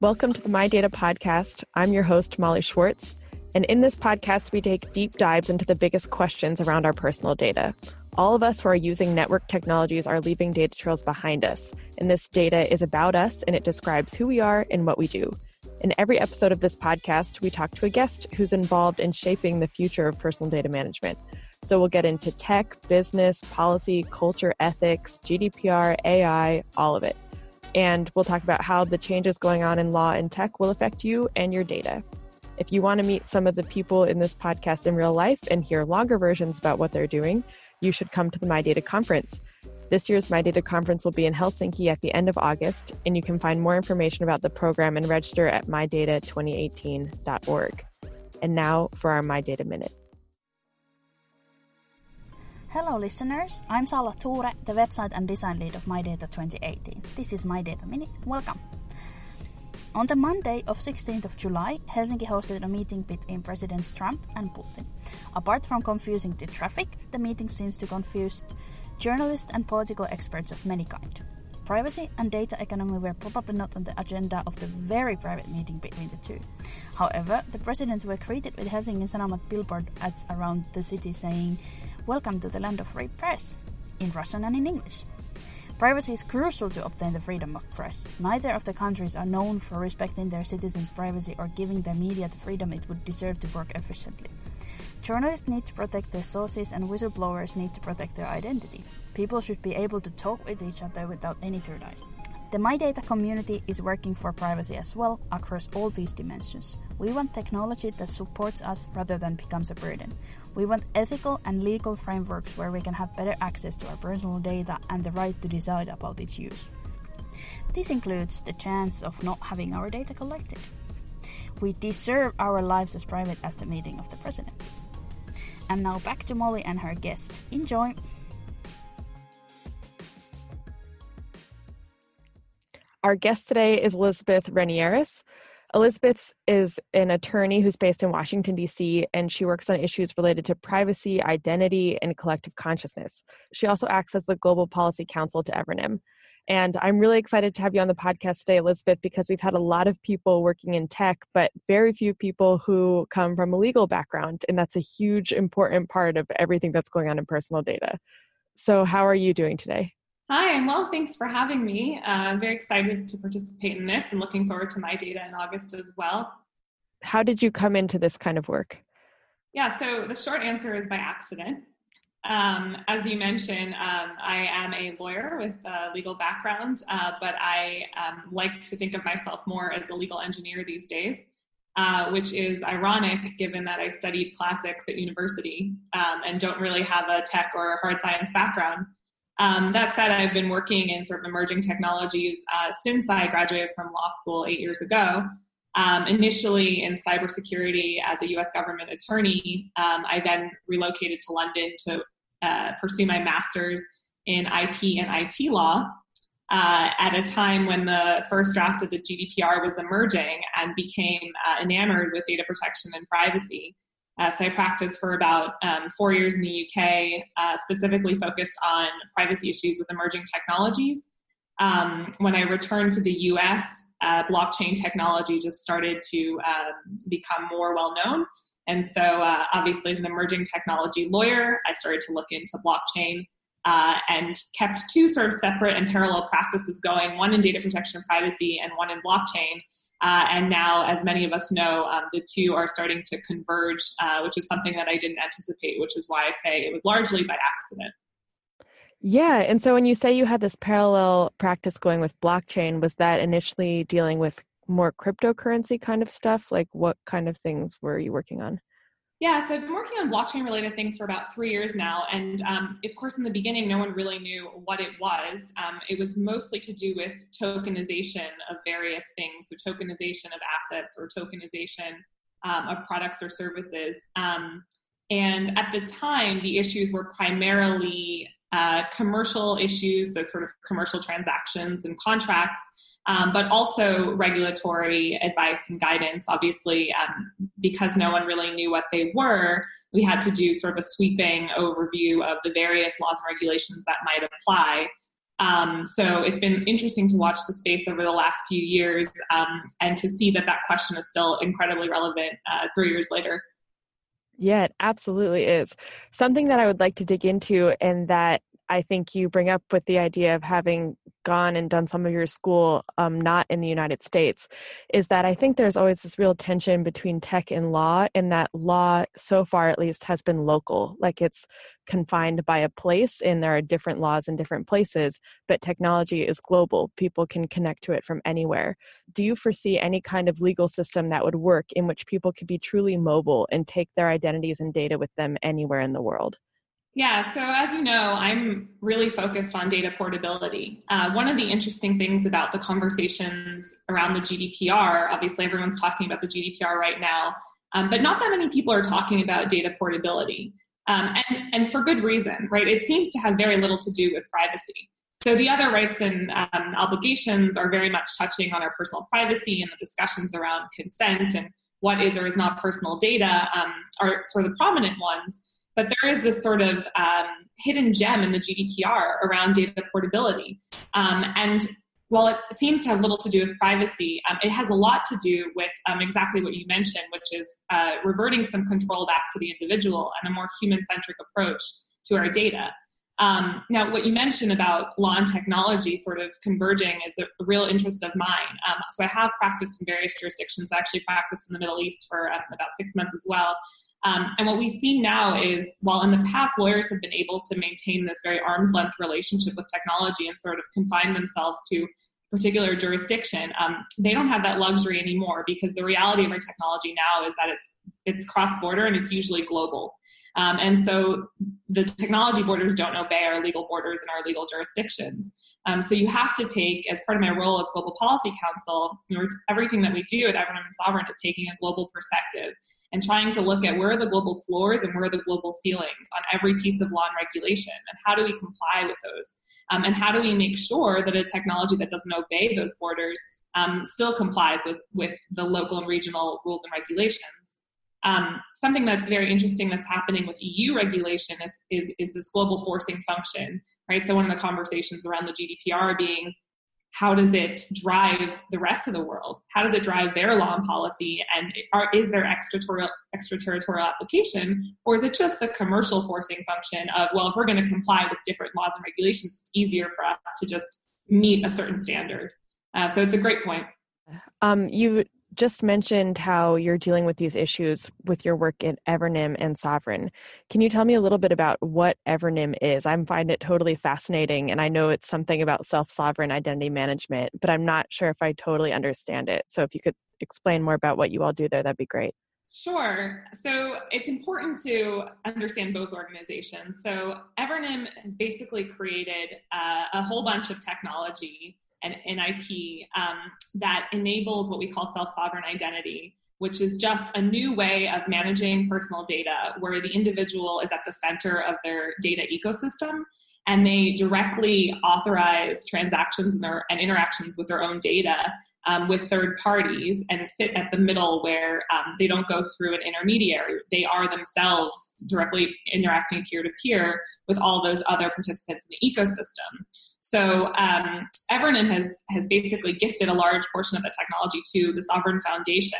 Welcome to the My Data podcast. I'm your host, Molly Schwartz. And in this podcast, we take deep dives into the biggest questions around our personal data. All of us who are using network technologies are leaving data trails behind us. And this data is about us and it describes who we are and what we do. In every episode of this podcast, we talk to a guest who's involved in shaping the future of personal data management. So we'll get into tech, business, policy, culture, ethics, GDPR, AI, all of it and we'll talk about how the changes going on in law and tech will affect you and your data. If you want to meet some of the people in this podcast in real life and hear longer versions about what they're doing, you should come to the My Data conference. This year's My Data conference will be in Helsinki at the end of August, and you can find more information about the program and register at mydata2018.org. And now for our My Data Minute. Hello listeners, I'm Salla Ture, the website and design lead of MyData 2018. This is My Data Minute. Welcome. On the Monday of 16th of July, Helsinki hosted a meeting between Presidents Trump and Putin. Apart from confusing the traffic, the meeting seems to confuse journalists and political experts of many kind. Privacy and data economy were probably not on the agenda of the very private meeting between the two. However, the presidents were greeted with Helsingin Sanomat billboard ads around the city saying Welcome to the land of free press, in Russian and in English. Privacy is crucial to obtain the freedom of press. Neither of the countries are known for respecting their citizens' privacy or giving their media the freedom it would deserve to work efficiently. Journalists need to protect their sources, and whistleblowers need to protect their identity. People should be able to talk with each other without any third eyes. The My Data community is working for privacy as well across all these dimensions. We want technology that supports us rather than becomes a burden. We want ethical and legal frameworks where we can have better access to our personal data and the right to decide about its use. This includes the chance of not having our data collected. We deserve our lives as private as the meeting of the presidents. And now back to Molly and her guest. Enjoy! Our guest today is Elizabeth Renieris. Elizabeth is an attorney who's based in Washington, D.C., and she works on issues related to privacy, identity, and collective consciousness. She also acts as the Global Policy Counsel to Evernym. And I'm really excited to have you on the podcast today, Elizabeth, because we've had a lot of people working in tech, but very few people who come from a legal background. And that's a huge, important part of everything that's going on in personal data. So, how are you doing today? Hi, I'm well. Thanks for having me. Uh, I'm very excited to participate in this and looking forward to my data in August as well. How did you come into this kind of work? Yeah, so the short answer is by accident. Um, as you mentioned, um, I am a lawyer with a legal background, uh, but I um, like to think of myself more as a legal engineer these days, uh, which is ironic given that I studied classics at university um, and don't really have a tech or hard science background. Um, that said, I've been working in sort of emerging technologies uh, since I graduated from law school eight years ago. Um, initially in cybersecurity as a US government attorney, um, I then relocated to London to uh, pursue my master's in IP and IT law. Uh, at a time when the first draft of the GDPR was emerging and became uh, enamored with data protection and privacy. Uh, so I practiced for about um, four years in the UK, uh, specifically focused on privacy issues with emerging technologies. Um, when I returned to the US, uh, blockchain technology just started to um, become more well known. And so, uh, obviously, as an emerging technology lawyer, I started to look into blockchain uh, and kept two sort of separate and parallel practices going one in data protection and privacy, and one in blockchain. Uh, and now, as many of us know, um, the two are starting to converge, uh, which is something that I didn't anticipate, which is why I say it was largely by accident. Yeah. And so when you say you had this parallel practice going with blockchain, was that initially dealing with more cryptocurrency kind of stuff? Like what kind of things were you working on? Yeah, so I've been working on blockchain related things for about three years now. And um, of course, in the beginning, no one really knew what it was. Um, it was mostly to do with tokenization of various things, so tokenization of assets or tokenization um, of products or services. Um, and at the time, the issues were primarily uh, commercial issues, so sort of commercial transactions and contracts um, but also regulatory advice and guidance. Obviously, um, because no one really knew what they were, we had to do sort of a sweeping overview of the various laws and regulations that might apply. Um, so it's been interesting to watch the space over the last few years um, and to see that that question is still incredibly relevant uh, three years later. Yeah, it absolutely is. Something that I would like to dig into and that I think you bring up with the idea of having gone and done some of your school um, not in the United States is that I think there's always this real tension between tech and law, and that law, so far at least, has been local. Like it's confined by a place, and there are different laws in different places, but technology is global. People can connect to it from anywhere. Do you foresee any kind of legal system that would work in which people could be truly mobile and take their identities and data with them anywhere in the world? Yeah, so as you know, I'm really focused on data portability. Uh, one of the interesting things about the conversations around the GDPR, obviously everyone's talking about the GDPR right now, um, but not that many people are talking about data portability. Um, and, and for good reason, right? It seems to have very little to do with privacy. So the other rights and um, obligations are very much touching on our personal privacy and the discussions around consent and what is or is not personal data um, are sort of the prominent ones. But there is this sort of um, hidden gem in the GDPR around data portability. Um, and while it seems to have little to do with privacy, um, it has a lot to do with um, exactly what you mentioned, which is uh, reverting some control back to the individual and a more human centric approach to our data. Um, now, what you mentioned about law and technology sort of converging is a real interest of mine. Um, so I have practiced in various jurisdictions. I actually practiced in the Middle East for um, about six months as well. Um, and what we see now is while in the past lawyers have been able to maintain this very arm's length relationship with technology and sort of confine themselves to particular jurisdiction, um, they don't have that luxury anymore because the reality of our technology now is that it's it's cross border and it's usually global. Um, and so the technology borders don't obey our legal borders and our legal jurisdictions. Um, so you have to take, as part of my role as Global Policy know, everything that we do at Evernym and Sovrin is taking a global perspective and trying to look at where are the global floors and where are the global ceilings on every piece of law and regulation and how do we comply with those? Um, and how do we make sure that a technology that doesn't obey those borders um, still complies with, with the local and regional rules and regulations? Um, something that's very interesting that's happening with eu regulation is, is, is this global forcing function right? So one of the conversations around the gdpr being how does it drive the rest of the world? How does it drive their law and policy? And are, is there extraterritorial, extraterritorial application? Or is it just the commercial forcing function of, well, if we're going to comply with different laws and regulations, it's easier for us to just meet a certain standard? Uh, so it's a great point. Um, you just mentioned how you're dealing with these issues with your work at Evernym and Sovrin. Can you tell me a little bit about what Evernym is? I find it totally fascinating, and I know it's something about self sovereign identity management, but I'm not sure if I totally understand it. So if you could explain more about what you all do there, that'd be great. Sure. So it's important to understand both organizations. So Evernym has basically created uh, a whole bunch of technology and an IP um, that enables what we call self sovereign identity, which is just a new way of managing personal data where the individual is at the center of their data ecosystem and they directly authorize transactions and, their, and interactions with their own data um, with third parties and sit at the middle where um, they don't go through an intermediary. They are themselves directly interacting peer to peer with all those other participants in the ecosystem. So um, Evernym has has basically gifted a large portion of the technology to the Sovrin Foundation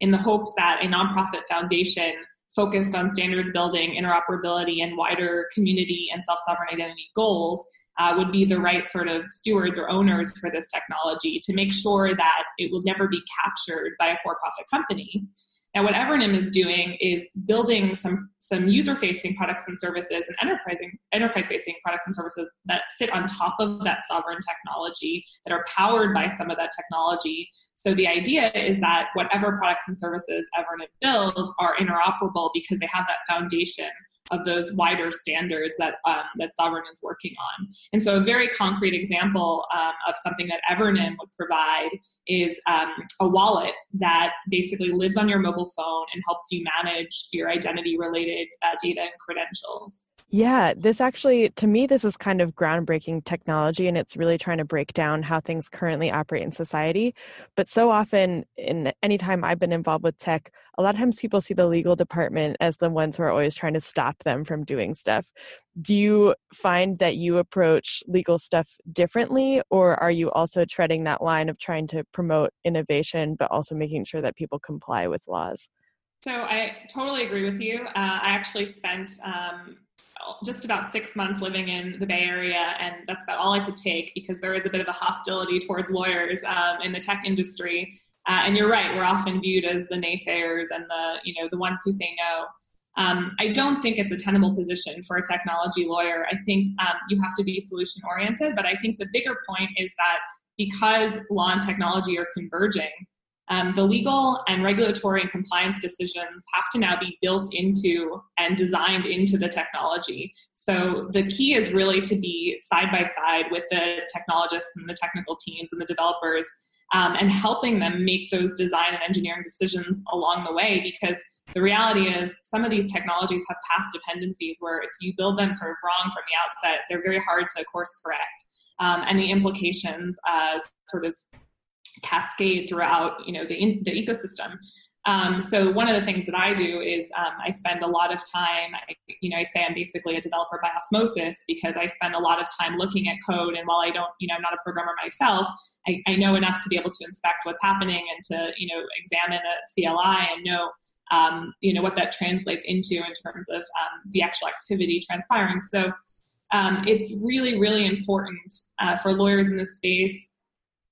in the hopes that a nonprofit foundation focused on standards building, interoperability, and wider community and self sovereign identity goals uh, would be the right sort of stewards or owners for this technology to make sure that it will never be captured by a for profit company. Now, what Evernym is doing is building some, some user facing products and services and enterprise facing products and services that sit on top of that Sovrin technology, that are powered by some of that technology. So the idea is that whatever products and services Evernym builds are interoperable because they have that foundation of those wider standards that um, that Sovrin is working on. And so, a very concrete example um, of something that Evernym would provide is um, a wallet that basically lives on your mobile phone and helps you manage your identity related uh, data and credentials. Yeah, this actually, to me, this is kind of groundbreaking technology and it's really trying to break down how things currently operate in society. But so often, in any time I've been involved with tech, a lot of times people see the legal department as the ones who are always trying to stop them from doing stuff. Do you find that you approach legal stuff differently, or are you also treading that line of trying to promote innovation, but also making sure that people comply with laws? So I totally agree with you. Uh, I actually spent um, just about six months living in the Bay Area, and that's about all I could take because there is a bit of a hostility towards lawyers um, in the tech industry. Uh, and you're right; we're often viewed as the naysayers and the you know the ones who say no. Um, I don't think it's a tenable position for a technology lawyer. I think um, you have to be solution oriented, but I think the bigger point is that because law and technology are converging, um, the legal and regulatory and compliance decisions have to now be built into and designed into the technology. So the key is really to be side by side with the technologists and the technical teams and the developers um, and helping them make those design and engineering decisions along the way because the reality is some of these technologies have path dependencies where if you build them sort of wrong from the outset, they're very hard to course correct. Um, and the implications uh, sort of cascade throughout you know the, the ecosystem um, so one of the things that I do is um, I spend a lot of time, I, you know, I say I'm basically a developer by osmosis because I spend a lot of time looking at code. And while I don't, you know, I'm not a programmer myself, I, I know enough to be able to inspect what's happening and to, you know, examine a CLI and know, um, you know, what that translates into in terms of um, the actual activity transpiring. So um, it's really, really important uh, for lawyers in this space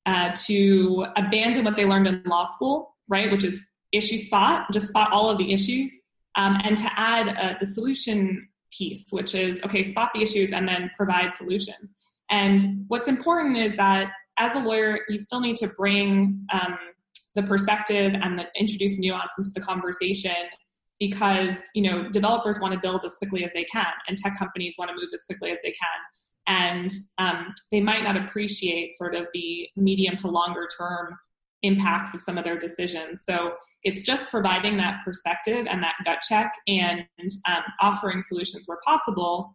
uh, to abandon what they learned in law school, right, which is issue spot, just spot all of the issues, um, and to add uh, the solution piece, which is okay, spot the issues and then provide solutions. And what's important is that as a lawyer, you still need to bring um, the perspective and the, introduce nuance into the conversation because you know developers want to build as quickly as they can and tech companies want to move as quickly as they can and um, they might not appreciate sort of the medium to longer term impacts of some of their decisions. So it's just providing that perspective and that gut check and um, offering solutions where possible.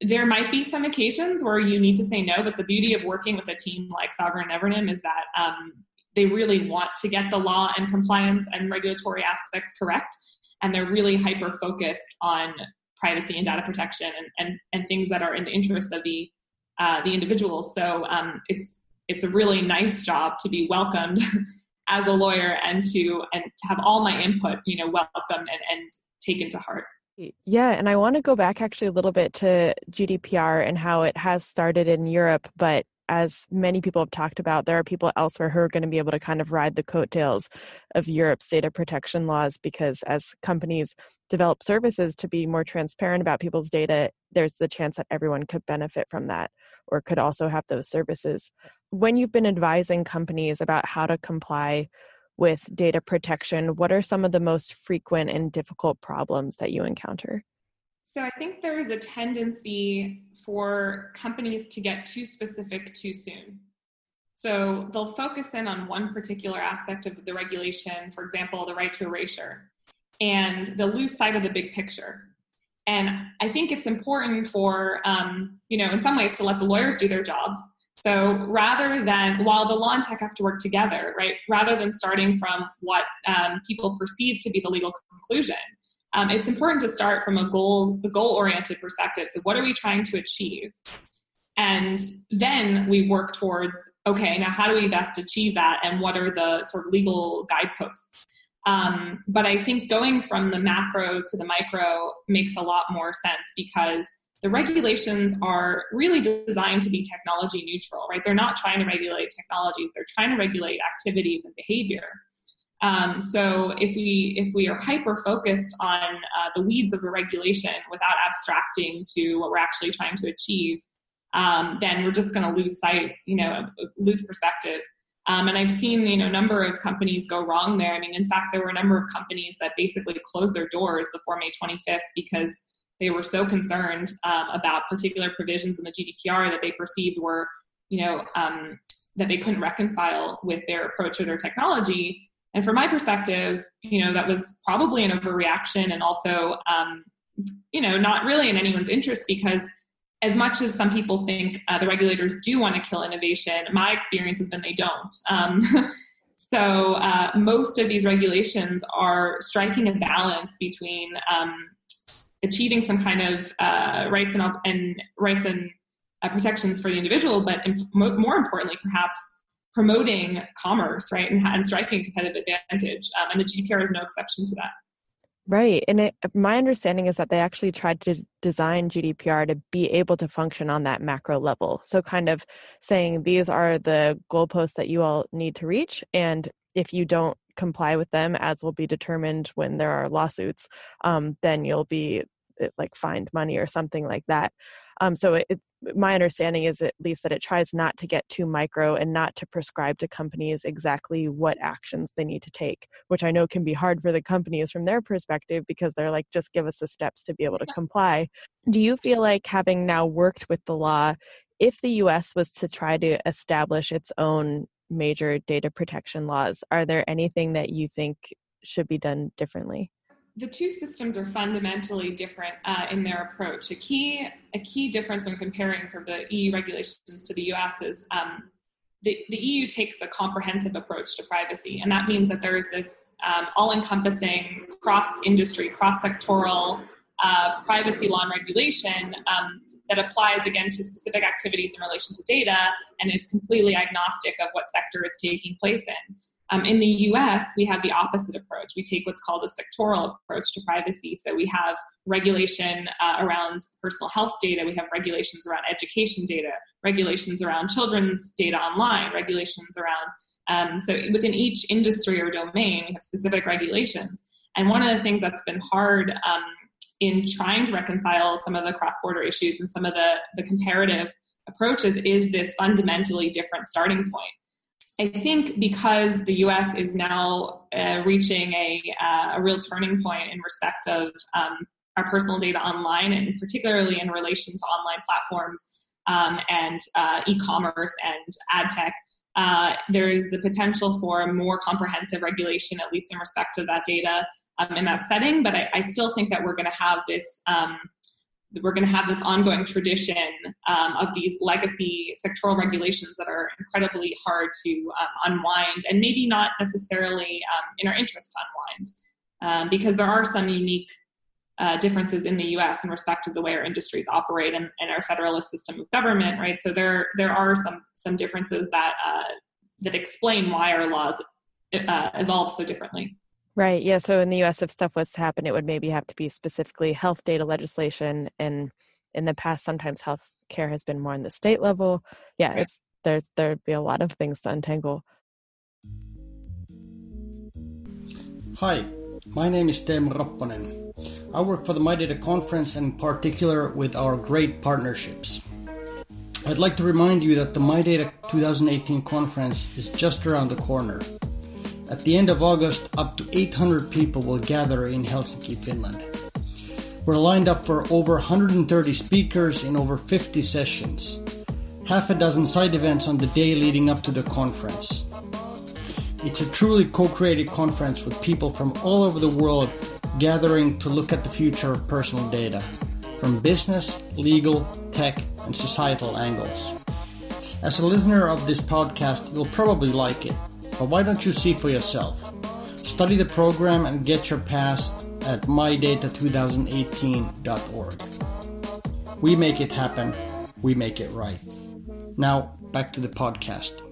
There might be some occasions where you need to say no, but the beauty of working with a team like Sovrin Evernym is that um, they really want to get the law and compliance and regulatory aspects correct. And they're really hyper focused on privacy and data protection and, and, and things that are in the interests of the uh, the individual. So um, it's it's a really nice job to be welcomed as a lawyer and to and to have all my input you know welcomed and, and taken to heart. Yeah, and I want to go back actually a little bit to GDPR and how it has started in Europe, but as many people have talked about, there are people elsewhere who are going to be able to kind of ride the coattails of Europe's data protection laws because as companies develop services to be more transparent about people's data, there's the chance that everyone could benefit from that or could also have those services. When you've been advising companies about how to comply with data protection, what are some of the most frequent and difficult problems that you encounter? So I think there is a tendency for companies to get too specific too soon. So they'll focus in on one particular aspect of the regulation, for example, the right to erasure, and they'll lose sight of the big picture. And I think it's important for, um, you know, in some ways to let the lawyers do their jobs. So rather than, while the law and tech have to work together, right, rather than starting from what um, people perceive to be the legal conclusion, um, it's important to start from a goal a goal oriented perspective. So what are we trying to achieve? And then we work towards okay now how do we best achieve that? And what are the sort of legal guideposts? Um, but i think going from the macro to the micro makes a lot more sense because the regulations are really designed to be technology neutral right? They're not trying to regulate technologies. They're trying to regulate activities and behavior um, so if we if we are hyper focused on uh, the weeds of a regulation without abstracting to what we're actually trying to achieve, um, then we're just going to lose sight, you know, lose perspective. Um, and I've seen you know a number of companies go wrong there. I mean, in fact, there were a number of companies that basically closed their doors before May 25th because they were so concerned um, about particular provisions in the GDPR that they perceived were you know um, that they couldn't reconcile with their approach or their technology and from my perspective, you know, that was probably an overreaction and also, um, you know, not really in anyone's interest because as much as some people think uh, the regulators do want to kill innovation, my experience has been they don't. Um, so uh, most of these regulations are striking a balance between um, achieving some kind of uh, rights and, and rights and uh, protections for the individual, but imp- more importantly, perhaps promoting commerce, right, and, and striking competitive advantage. Um, and the GDPR is no exception to that. Right. And it, my understanding is that they actually tried to design GDPR to be able to function on that macro level. So, kind of saying these are the goalposts that you all need to reach. And if you don't comply with them, as will be determined when there are lawsuits, um, then you'll be eh, like fined money or something like that. Um, so it, my understanding is at least that it tries not to get too micro and not to prescribe to companies exactly what actions they need to take, which I know can be hard for the companies from their perspective because they're like, just give us the steps to be able to comply. Do you feel like having now worked with the law, if the US was to try to establish its own major data protection laws, are there anything that you think should be done differently? The two systems are fundamentally different uh, in their approach. A key, a key difference when comparing sort of the EU regulations to the US is um, the, the EU takes a comprehensive approach to privacy, and that means that there is this um, all encompassing, cross industry, cross sectoral uh, privacy law and regulation um, that applies again to specific activities in relation to data and is completely agnostic of what sector it's taking place in. Um, in the US, we have the opposite approach. We take what's called a sectoral approach to privacy. So we have regulation uh, around personal health data, we have regulations around education data, regulations around children's data online, regulations around. Um, so within each industry or domain, we have specific regulations. And one of the things that's been hard um, in trying to reconcile some of the cross border issues and some of the, the comparative approaches is this fundamentally different starting point. I think because the US is now uh, reaching a, uh, a, real turning point in respect of um, our personal data online, and particularly in relation to online platforms um, and uh, e commerce and ad tech, uh, there is the potential for more comprehensive regulation, at least in respect of that data um, in that setting. But I, I, still think that we're going to have this um, we're going to have this ongoing tradition um, of these legacy sectoral regulations that are incredibly hard to um, unwind and maybe not necessarily um, in our interest to unwind um, because there are some unique uh, differences in the US in respect of the way our industries operate and, and, our federalist system of government, right? So there, there are some, some differences that, uh, that explain why our laws uh, evolve so differently. Right. Yeah. So in the US, if stuff was to happen, it would maybe have to be specifically health data legislation. And in the past, sometimes health care has been more on the state level. Yeah, right. it's there's there'd be a lot of things to untangle. Hi, my name is Teemu Ropponen. I work for the My Data conference and in particular with our great partnerships. I'd like to remind you that the My Data 2018 conference is just around the corner. At the end of August, up to 800 people will gather in Helsinki, Finland. We're lined up for over 130 speakers in over 50 sessions, half a dozen side events on the day leading up to the conference. It's a truly co created conference with people from all over the world gathering to look at the future of personal data from business, legal, tech, and societal angles. As a listener of this podcast, you'll probably like it but why don't you see for yourself? Study the program and get your pass at mydata2018.org. We make it happen, we make it right. Now, back to the podcast.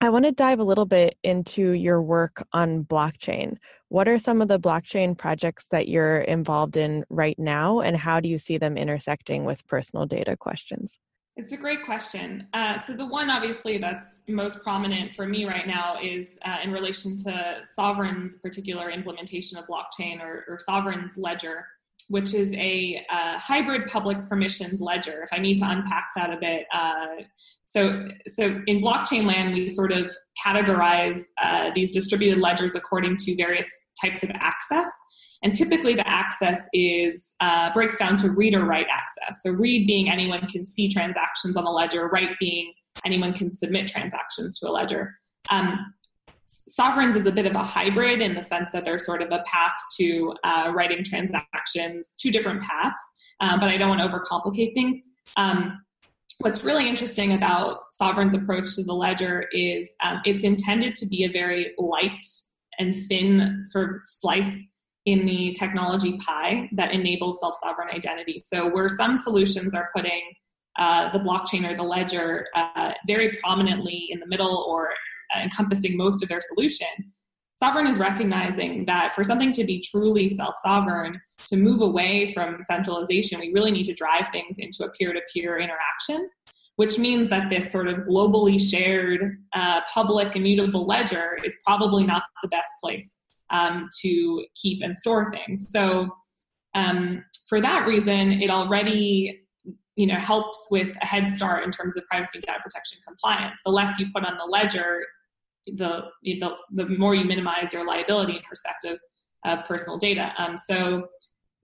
I want to dive a little bit into your work on blockchain. What are some of the blockchain projects that you're involved in right now, and how do you see them intersecting with personal data questions? It's a great question. Uh, so the one obviously that's most prominent for me right now is uh, in relation to Sovrin's particular implementation of blockchain or, or Sovrin's ledger, which is a uh, hybrid public permissioned ledger. If I need to unpack that a bit, uh, so so in blockchain land we sort of categorize uh, these distributed ledgers according to various types of access. And typically, the access is uh, breaks down to read or write access. So, read being anyone can see transactions on the ledger, write being anyone can submit transactions to a ledger. Um, Sovrin's is a bit of a hybrid in the sense that there's sort of a path to uh, writing transactions, two different paths, uh, but I don't want to overcomplicate things. Um, what's really interesting about Sovrin's approach to the ledger is um, it's intended to be a very light and thin sort of slice in the technology pie that enables self-sovereign identity. So where some solutions are putting uh, the blockchain or the ledger uh, very prominently in the middle or encompassing most of their solution. Sovrin is recognizing that for something to be truly self sovereign, to move away from centralization, we really need to drive things into a peer to peer interaction, which means that this sort of globally shared uh, public immutable ledger is probably not the best place um, to keep and store things. So, um, for that reason, it already you know helps with a head start in terms of privacy data protection compliance. The less you put on the ledger, the, the, the more you minimize your liability in perspective of personal data. Um, so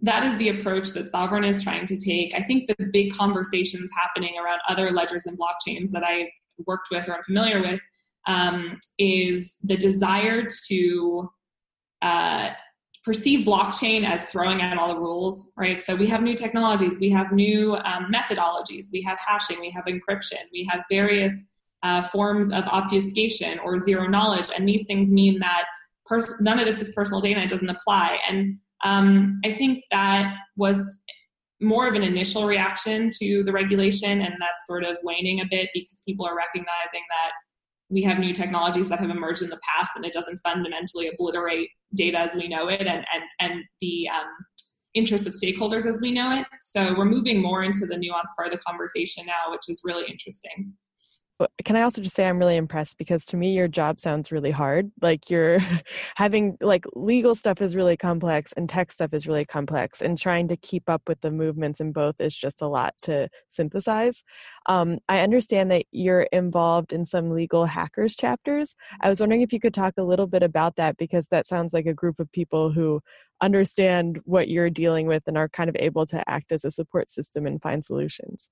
that is the approach that Sovrin is trying to take. I think the big conversations happening around other ledgers and blockchains that I worked with or I'm familiar with um, is the desire to uh, perceive blockchain as throwing out all the rules, right? So we have new technologies, we have new um, methodologies, we have hashing, we have encryption, we have various uh, forms of obfuscation or zero knowledge. And these things mean that pers- none of this is personal data, it doesn't apply. And um, I think that was more of an initial reaction to the regulation, and that's sort of waning a bit because people are recognizing that we have new technologies that have emerged in the past and it doesn't fundamentally obliterate data as we know it and, and, and the um, interests of stakeholders as we know it. So we're moving more into the nuanced part of the conversation now, which is really interesting can I also just say I'm really impressed because to me your job sounds really hard. Like you're having like legal stuff is really complex and tech stuff is really complex, and trying to keep up with the movements in both is just a lot to synthesize. Um, I understand that you're involved in some legal hackers chapters. I was wondering if you could talk a little bit about that because that sounds like a group of people who understand what you're dealing with and are kind of able to act as a support system and find solutions.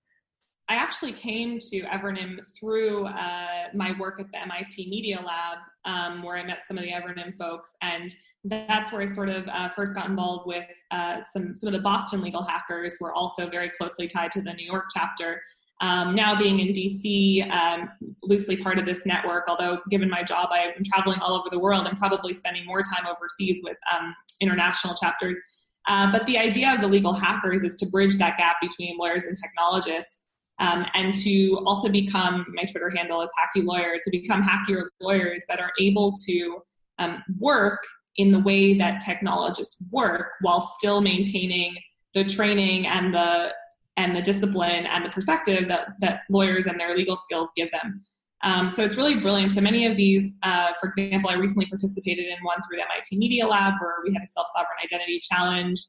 I actually came to Evernym through uh, my work at the MIT Media Lab, um, where I met some of the Evernym folks, and that's where I sort of uh, first got involved with uh, some some of the Boston legal hackers, who are also very closely tied to the New York chapter. Um, now being in DC, um, loosely part of this network, although given my job, I've been traveling all over the world and probably spending more time overseas with um, international chapters. Uh, but the idea of the legal hackers is to bridge that gap between lawyers and technologists um, and to also become my Twitter handle is Hacky Lawyer to become hackier lawyers that are able to um, work in the way that technologists work while still maintaining the training and the and the discipline and the perspective that, that lawyers and their legal skills give them. Um, so it's really brilliant. So many of these, uh, for example, I recently participated in one through the MIT Media Lab where we had a self sovereign identity challenge.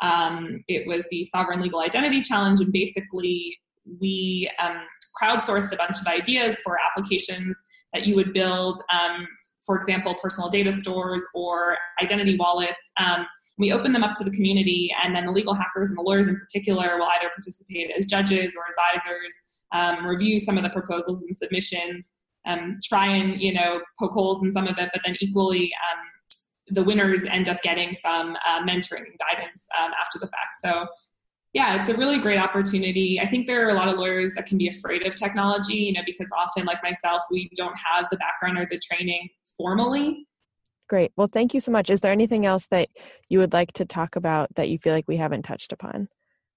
Um, it was the Sovereign Legal Identity Challenge, and basically we um, crowdsourced a bunch of ideas for applications that you would build, um, for example, personal data stores or identity wallets. Um, we open them up to the community, and then the legal hackers and the lawyers in particular will either participate as judges or advisors, um, review some of the proposals and submissions, um, try and you know poke holes in some of it, but then equally um, the winners end up getting some uh, mentoring and guidance after the fact. So yeah, it's a really great opportunity. I think there are a lot of lawyers that can be afraid of technology, you know, because often, like myself, we don't have the background or the training formally. Great. Well, thank you so much. Is there anything else that you would like to talk about that you feel like we haven't touched upon?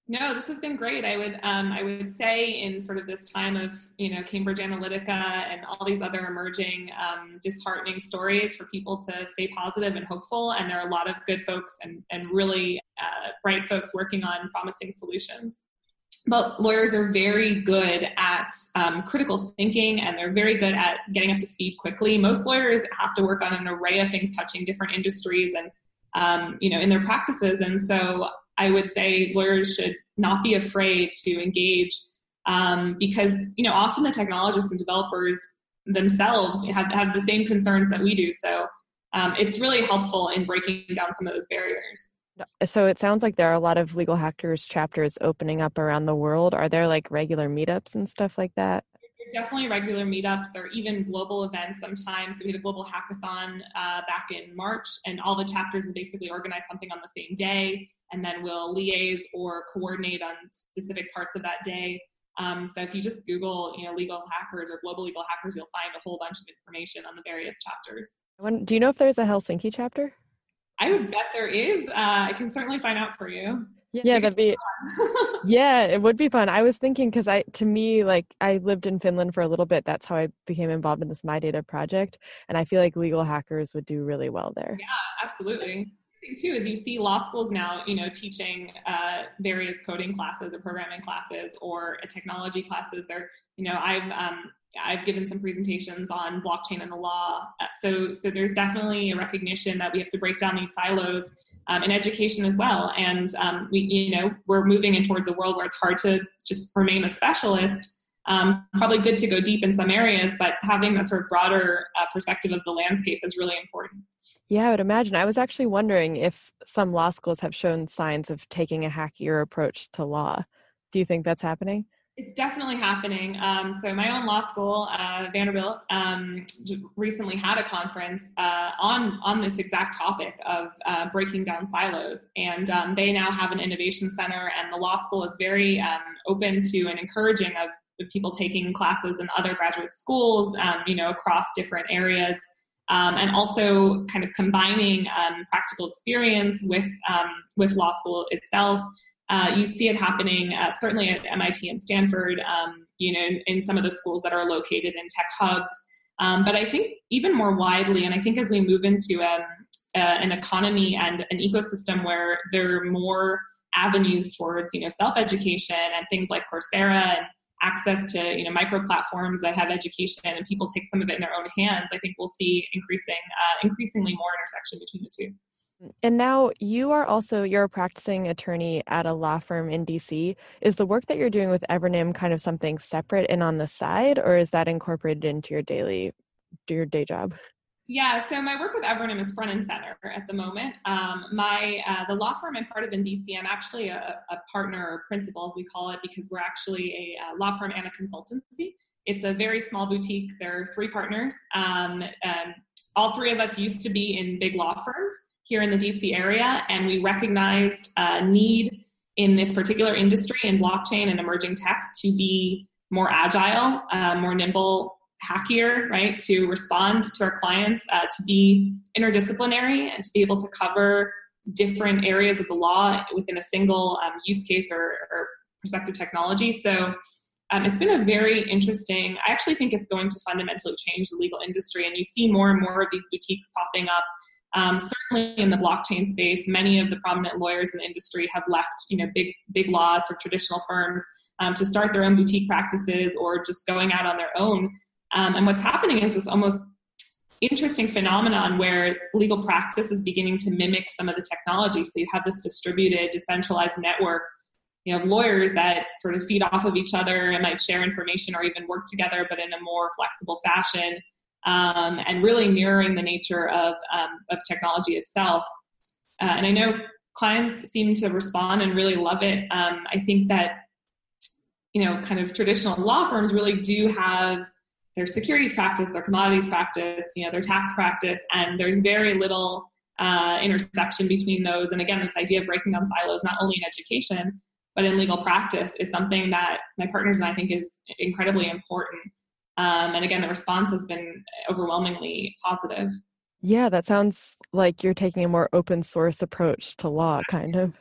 No, this has been great. I would um, I would say in sort of this time of you know Cambridge Analytica and all these other emerging um, disheartening stories for people to stay positive and hopeful. And there are a lot of good folks and and really uh, bright folks working on promising solutions. But lawyers are very good at um, critical thinking and they're very good at getting up to speed quickly. Most lawyers have to work on an array of things touching different industries and um, you know in their practices, and so I would say lawyers should not be afraid to engage um, because you know often the technologists and developers themselves have, have the same concerns that we do. So um, it's really helpful in breaking down some of those barriers. So it sounds like there are a lot of legal hackers chapters opening up around the world. Are there like regular meetups and stuff like that? definitely regular meetups. There are even global events sometimes. So we had a global hackathon uh, back in March, and all the chapters will basically organize something on the same day, and then we'll liaise or coordinate on specific parts of that day. Um, so if you just Google, you know, legal hackers or global legal hackers, you'll find a whole bunch of information on the various chapters. Do you know if there's a Helsinki chapter? I would bet there is. Uh, I can certainly find out for you. Yeah, that'd be. yeah, it would be fun. I was thinking because I, to me, like I lived in Finland for a little bit. That's how I became involved in this My Data project, and I feel like legal hackers would do really well there. Yeah, absolutely too is you see law schools now, you know, teaching uh, various coding classes or programming classes or technology classes. They're, you know, I've um, I've given some presentations on blockchain and the law. Uh, so so there's definitely a recognition that we have to break down these silos um, in education as well. And um, we, you know, we're moving in towards a world where it's hard to just remain a specialist. Um, probably good to go deep in some areas, but having that sort of broader uh, perspective of the landscape is really important. Yeah, I would imagine. I was actually wondering if some law schools have shown signs of taking a hackier approach to law. Do you think that's happening? It's definitely happening. Um, so my own law school, uh, Vanderbilt, um, recently had a conference uh, on on this exact topic of uh, breaking down silos, and um, they now have an innovation center, and the law school is very um, open to and encouraging of people taking classes in other graduate schools, um, you know, across different areas um, and also kind of combining um, practical experience with um, with law school itself. Uh, you see it happening uh, certainly at MIT and Stanford. Um, you know, in, in, some of the schools that are located in tech hubs. Um, but I think even more widely, and I think as we move into uh, an economy and an ecosystem where there are more avenues towards you know self education and things like Coursera and access to you know micro platforms that have education and people take some of it in their own hands i think we'll see increasing uh, increasingly more intersection between the two. And now you are also you're a practicing attorney at a law firm in dc is the work that you're doing with evernym kind of something separate and on the side or is that incorporated into your daily your day job yeah, so my work with Evernym is front and center at the moment. Um, my uh, the law firm I'm part of in DC, I'm actually a, a, partner or principal, as we call it, because we're actually a, a, law firm and a consultancy. It's a very small boutique. There are three partners. Um, all three of us used to be in big law firms here in the DC area, and we recognized a need in this particular industry in blockchain and emerging tech to be more agile, uh, more nimble, hackier, right, to respond to our clients, uh, to be interdisciplinary and to be able to cover different areas of the law within a single um, use case or, or perspective technology. So um, it's been a very interesting, I actually think it's going to fundamentally change the legal industry. And you see more and more of these boutiques popping up. Um, certainly in the blockchain space, many of the prominent lawyers in the industry have left, you know, big big laws or traditional firms um, to start their own boutique practices or just going out on their own. Um, and what's happening is this almost interesting phenomenon where legal practice is beginning to mimic some of the technology. So you have this distributed, decentralized network you know, of lawyers that sort of feed off of each other and might share information or even work together, but in a more flexible fashion, um, and really mirroring the nature of, um, of technology itself. Uh, and I know clients seem to respond and really love it. Um, I think that, you know, kind of traditional law firms really do have their securities practice, their commodities practice, you know, their tax practice, and there's very little uh, intersection between those. And again, this idea of breaking down silos, not only in education, but in legal practice, is something that my partners and I think is incredibly important. Um, and again, the response has been overwhelmingly positive. Yeah, that sounds like you're taking a more open source approach to law, kind of.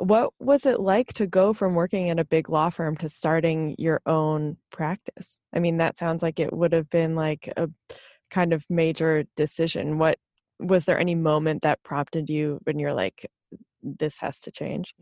What was it like to go from working at a big law firm to starting your own practice? I mean, that sounds like it would have been like a kind of major decision. What was there any moment that prompted you when you're like, this has to change?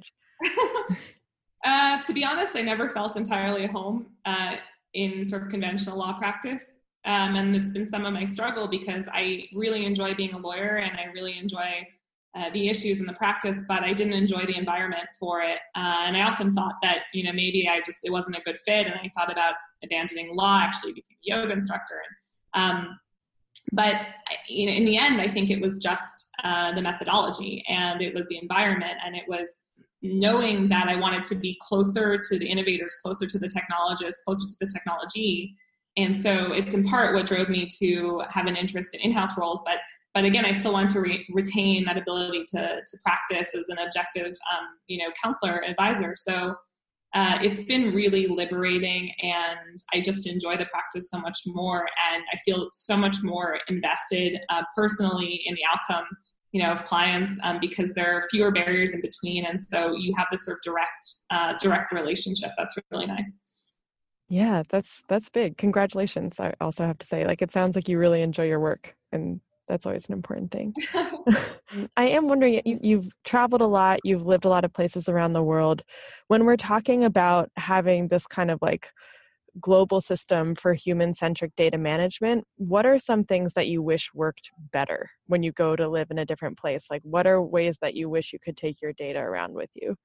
uh, to be honest, I never felt entirely at home uh, in sort of conventional law practice. Um, and it's been some of my struggle because I really enjoy being a lawyer and I really enjoy uh, the issues in the practice, but I didn't enjoy the environment for it. Uh, and I often thought that, you know, maybe I just, it wasn't a good fit. And I thought about abandoning law, actually became a yoga instructor. And, um, but, you know, in the end, I think it was just uh, the methodology and it was the environment and it was knowing that I wanted to be closer to the innovators, closer to the technologists, closer to the technology. and so it's in part what drove me to have an interest in in-house roles but but again i still want to re- retain that ability to to practice as an objective um, you know counselor advisor. So uh, it's been really liberating and i just enjoy the practice so much more and i feel so much more invested uh, personally in the outcome you know of clients um, because there are fewer barriers in between and so you have this sort of direct uh, direct relationship. That's really nice. Yeah that's that's big. Congratulations i also have to say. Like it sounds like you really enjoy your work and that's always an important thing i am wondering you, you've traveled a lot you've lived a lot of places around the world when we're talking about having this kind of like global system for human centric data management, what are some things that you wish worked better when you go to live in a different place? Like, what are ways that you wish you could take your data around with you?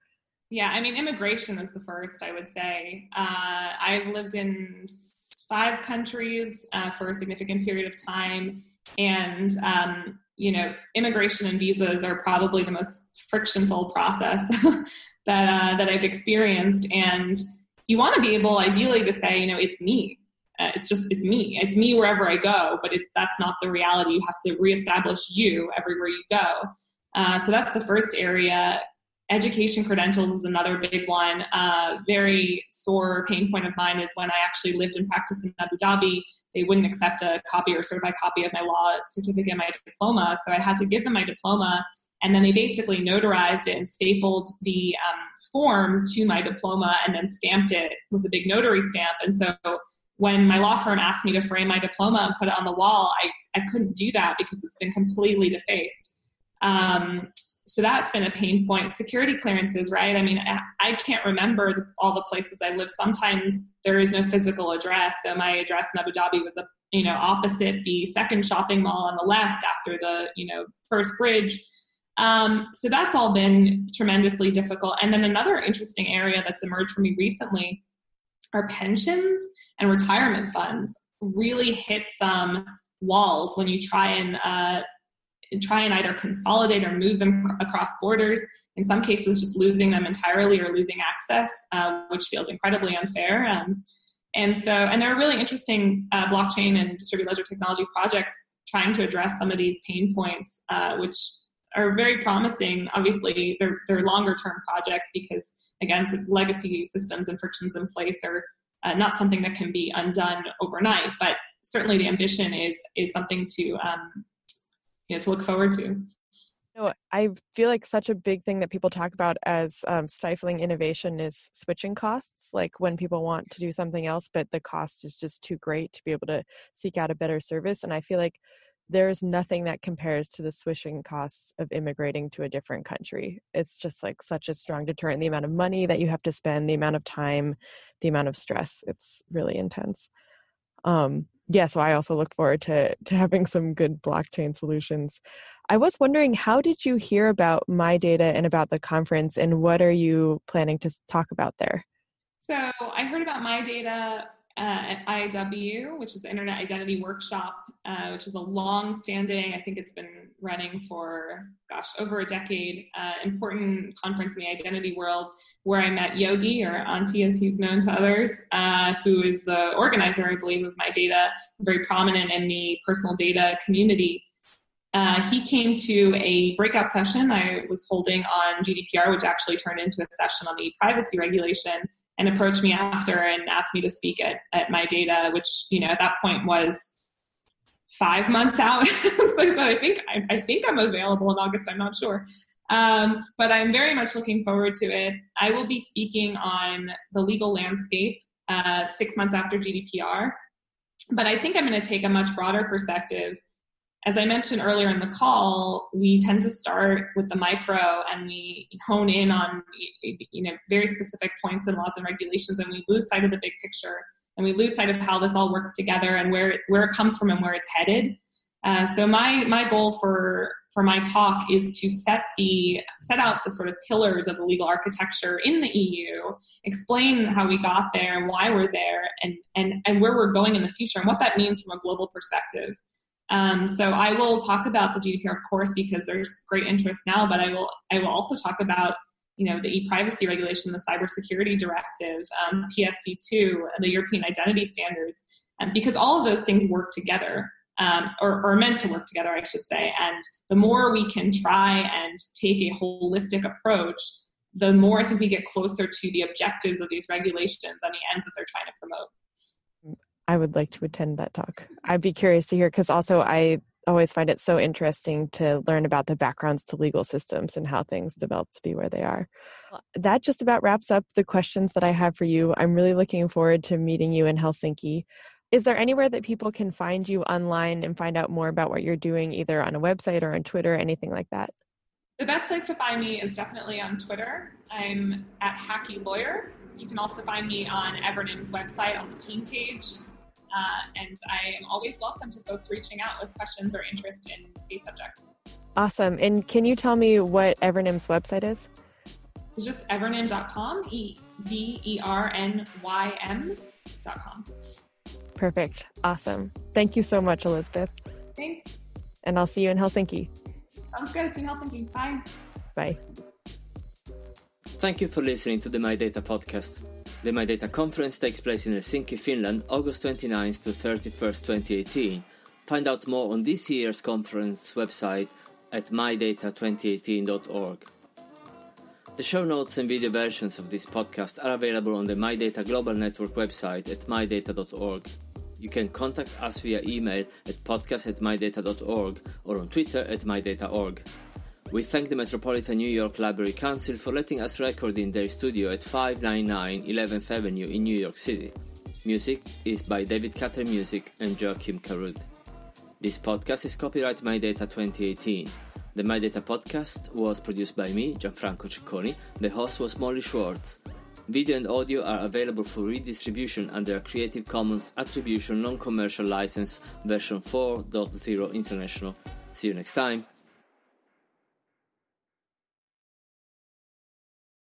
Yeah, I mean, immigration is the first, I would say. Uh, I've lived in five countries uh, for a significant period of time. And, um, you know, immigration and visas are probably the most frictionful process that, uh, that I've experienced. And you want to be able ideally to say you know it's me. Uh, it's just it's me. It's me wherever i go but it's that's not the reality. You have to reestablish you everywhere you go. Uh, so that's the first area. Education credentials is another big one. Uh, very sore pain point of mine is when i actually lived and practiced in abu dhabi they wouldn't accept a copy or certified copy of my law certificate my diploma so i had to give them my diploma and then they basically notarized it and stapled the um, form to my diploma and then stamped it with a big notary stamp. And so when my law firm asked me to frame my diploma and put it on the wall, I, I couldn't do that because it's been completely defaced. Um, so that's been a pain point. Security clearances, right? I mean, I, I can't remember the, all the places I live. Sometimes there is no physical address. So my address in Abu Dhabi was a you know opposite the second shopping mall on the left after the you know first bridge um, so that's all been tremendously difficult. And then another interesting area that's emerged for me recently are pensions and retirement funds really hit some walls when you try and uh, try and either consolidate or move them across borders. In some cases, just losing them entirely or losing access, uh, which feels incredibly unfair. Um, and so, and there are really interesting uh, blockchain and distributed ledger technology projects trying to address some of these pain points, uh, which are very promising. Obviously, they're, they're longer term projects because, again, legacy systems and frictions in place are uh, not something that can be undone overnight. But certainly, the ambition is is something to um, you know to look forward to. No, I feel like such a big thing that people talk about as um, stifling innovation is switching costs. Like when people want to do something else, but the cost is just too great to be able to seek out a better service. And I feel like there's nothing that compares to the switching costs of immigrating to a different country. It's just like such a strong deterrent. The amount of money that you have to spend, the amount of time, the amount of stress. It's really intense. Um, yeah, so I also look forward to to having some good blockchain solutions. I was wondering, how did you hear about my data and about the conference, and what are you planning to talk about there? So I heard about my data uh, at IIW, which is the Internet Identity Workshop, uh, which is a long-standing, I think it's been running for, gosh, over a decade, uh, important conference in the identity world, where I met Jogi, or Antti as he's known to others, uh, who is the organizer, I believe, of my data, very prominent in the personal data community. Uh, he came to a breakout session I was holding on GDPR, which actually turned into a session on the privacy regulation and approached me after and asked me to speak at, at my data, which, you know, at that point was five months out. so I think I, I, think I'm available in August. I'm not sure. Um, but I'm very much looking forward to it. I will be speaking on the legal landscape uh, six months after GDPR. But I think I'm going to take a much broader perspective as I mentioned earlier in the call, we tend to start with the micro and we hone in on you know very specific points in laws and regulations, and we lose sight of the big picture and we lose sight of how this all works together and where where it comes from and where it's headed. Uh, so my my goal for for my talk is to set the set out the sort of pillars of the legal architecture in the EU, explain how we got there and why we're there, and and and where we're going in the future and what that means from a global perspective. Um, so I will talk about the GDPR, of course, because there's great interest now. But I will I will also talk about you know the e-privacy regulation, the cybersecurity directive, um, PSD2, the European identity standards, um, because all of those things work together um, or, or meant to work together, I should say. And the more we can try and take a holistic approach, the more I think we get closer to the objectives of these regulations and the ends that they're trying to promote. I would like to attend that talk. I'd be curious to hear because also I always find it so interesting to learn about the backgrounds to legal systems and how things develop to be where they are. That just about wraps up the questions that I have for you. I'm really looking forward to meeting you in Helsinki. Is there anywhere that people can find you online and find out more about what you're doing, either on a website or on Twitter, anything like that? The best place to find me is definitely on Twitter. I'm at Hacky Lawyer. You can also find me on Evernym's website on the team page. Uh, and I am always welcome to folks reaching out with questions or interest in these subjects. Awesome. And can you tell me what Evernym's website is? It's just evernym.com, E V E R N Y M.com. Perfect. Awesome. Thank you so much, Elizabeth. Thanks. And I'll see you in Helsinki. Sounds good. See you in Helsinki. Bye. Bye. Thank you for listening to the My Data podcast. The My Data conference takes place in Helsinki, Finland, August 29th to 31st, 2018. Find out more on this year's conference website at mydata2018.org. The show notes and video versions of this podcast are available on the MyData Global Network website at mydata.org. You can contact us via email at podcast at mydata.org or on Twitter at mydata.org. We thank the Metropolitan New York Library Council for letting us record in their studio at 599 11th Avenue in New York City. Music is by David Cutter Music and Joakim Karud. This podcast is copyright My Data 2018. The My Data podcast was produced by me, Gianfranco Cicconi. The host was Molly Schwartz. Video and audio are available for redistribution under a Creative Commons Attribution Non Commercial License version 4.0 International. See you next time.